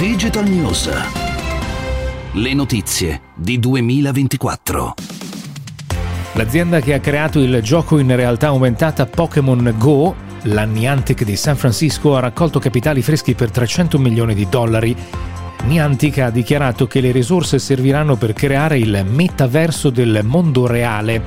Digital News. Le notizie di 2024. L'azienda che ha creato il gioco in realtà aumentata Pokémon Go, la Niantic di San Francisco, ha raccolto capitali freschi per 300 milioni di dollari. Niantic ha dichiarato che le risorse serviranno per creare il metaverso del mondo reale,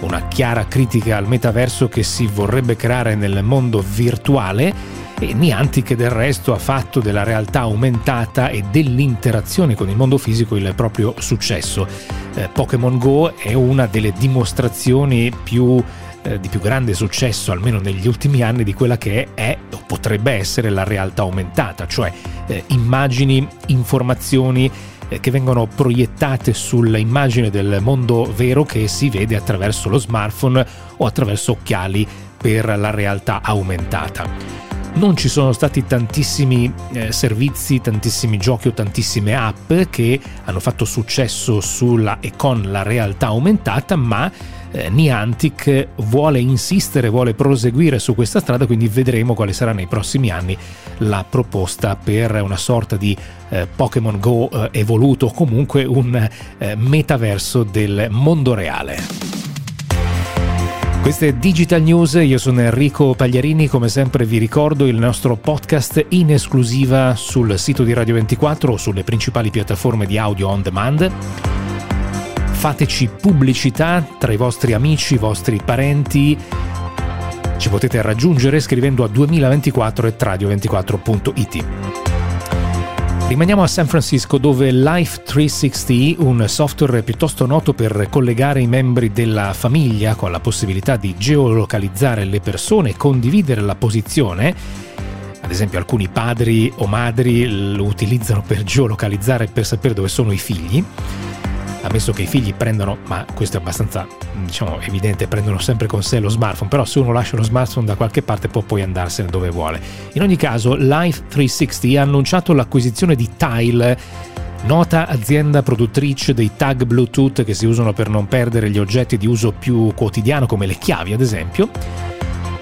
una chiara critica al metaverso che si vorrebbe creare nel mondo virtuale e Niantic del resto ha fatto della realtà aumentata e dell'interazione con il mondo fisico il proprio successo. Eh, Pokémon Go è una delle dimostrazioni più eh, di più grande successo, almeno negli ultimi anni, di quella che è o potrebbe essere la realtà aumentata, cioè eh, immagini, informazioni eh, che vengono proiettate sull'immagine del mondo vero che si vede attraverso lo smartphone o attraverso occhiali per la realtà aumentata non ci sono stati tantissimi eh, servizi, tantissimi giochi o tantissime app che hanno fatto successo sulla e con la realtà aumentata, ma eh, Niantic vuole insistere, vuole proseguire su questa strada, quindi vedremo quale sarà nei prossimi anni la proposta per una sorta di eh, Pokémon Go eh, evoluto o comunque un eh, metaverso del mondo reale. Queste è Digital News, io sono Enrico Pagliarini, come sempre vi ricordo il nostro podcast in esclusiva sul sito di Radio 24 o sulle principali piattaforme di audio on demand. Fateci pubblicità tra i vostri amici, i vostri parenti. Ci potete raggiungere scrivendo a 2024 e radio24.it. Rimaniamo a San Francisco dove Life 360, un software piuttosto noto per collegare i membri della famiglia con la possibilità di geolocalizzare le persone e condividere la posizione, ad esempio alcuni padri o madri lo utilizzano per geolocalizzare per sapere dove sono i figli, ammesso che i figli prendano, ma questo è abbastanza diciamo, evidente, prendono sempre con sé lo smartphone, però se uno lascia lo smartphone da qualche parte può poi andarsene dove vuole. In ogni caso, Life 360 ha annunciato l'acquisizione di Tile nota azienda produttrice dei tag Bluetooth che si usano per non perdere gli oggetti di uso più quotidiano come le chiavi ad esempio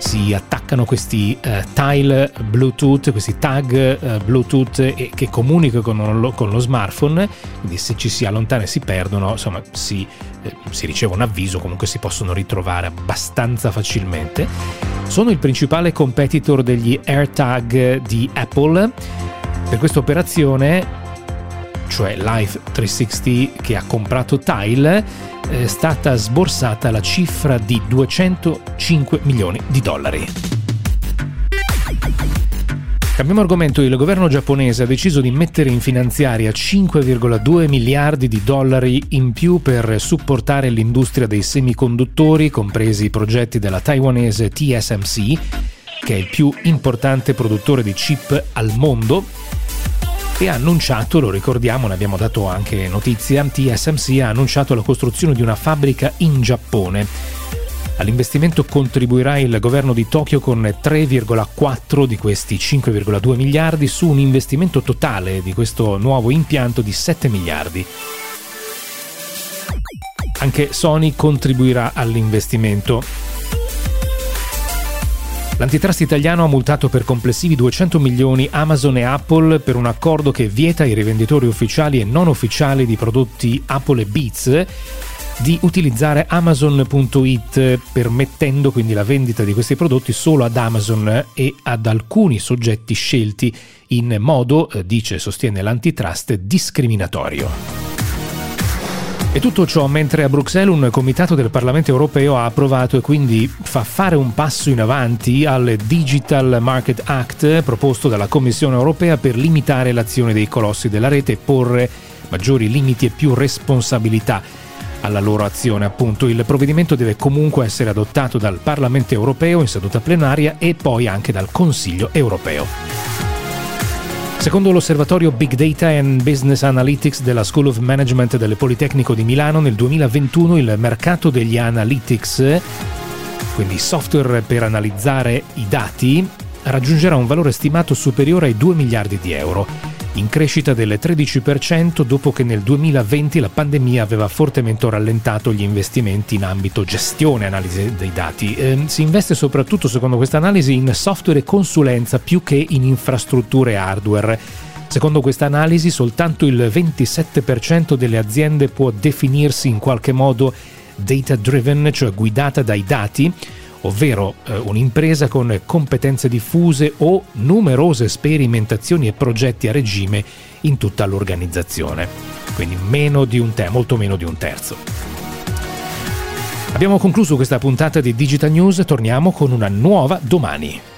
si attaccano questi uh, tile Bluetooth, questi tag uh, Bluetooth e, che comunicano con lo, con lo, smartphone, quindi se ci si allontana e si perdono, insomma si, eh, si riceve un avviso, comunque si possono ritrovare abbastanza facilmente. Sono il principale competitor degli AirTag di Apple. Per questa operazione cioè Life 360 che ha comprato Tile, è stata sborsata la cifra di 205 milioni di dollari. Cambiamo argomento, il governo giapponese ha deciso di mettere in finanziaria 5,2 miliardi di dollari in più per supportare l'industria dei semiconduttori, compresi i progetti della taiwanese TSMC, che è il più importante produttore di chip al mondo e ha annunciato, lo ricordiamo, ne abbiamo dato anche notizia, TSMC ha annunciato la costruzione di una fabbrica in Giappone. All'investimento contribuirà il governo di Tokyo con 3,4 di questi 5,2 miliardi su un investimento totale di questo nuovo impianto di 7 miliardi. Anche Sony contribuirà all'investimento. L'antitrust italiano ha multato per complessivi 200 milioni Amazon e Apple per un accordo che vieta ai rivenditori ufficiali e non ufficiali di prodotti Apple e Beats di utilizzare Amazon.it permettendo quindi la vendita di questi prodotti solo ad Amazon e ad alcuni soggetti scelti in modo, eh, dice sostiene l'antitrust, discriminatorio. E tutto ciò mentre a Bruxelles un comitato del Parlamento europeo ha approvato e quindi fa fare un passo in avanti al Digital Market Act proposto dalla Commissione europea per limitare l'azione dei colossi della rete e porre maggiori limiti e più responsabilità alla loro azione. Appunto, il provvedimento deve comunque essere adottato dal Parlamento europeo in seduta plenaria e poi anche dal Consiglio europeo. Secondo l'osservatorio Big Data and Business Analytics della School of Management del Politecnico di Milano, nel 2021 il mercato degli analytics, quindi software per analizzare i dati, raggiungerà un valore stimato superiore ai 2 miliardi di euro in crescita del 13% dopo che nel 2020 la pandemia aveva fortemente rallentato gli investimenti in ambito gestione e analisi dei dati. Eh, si investe soprattutto, secondo questa analisi, in software e consulenza più che in infrastrutture hardware Secondo questa analisi soltanto il 27% delle aziende può definirsi in qualche modo data driven, cioè guidata dai dati, ovvero eh, un'impresa con competenze diffuse o numerose sperimentazioni e progetti a regime in tutta l'organizzazione. Quindi meno te- molto meno di un terzo. Abbiamo concluso questa puntata di Digital News, torniamo con una nuova domani.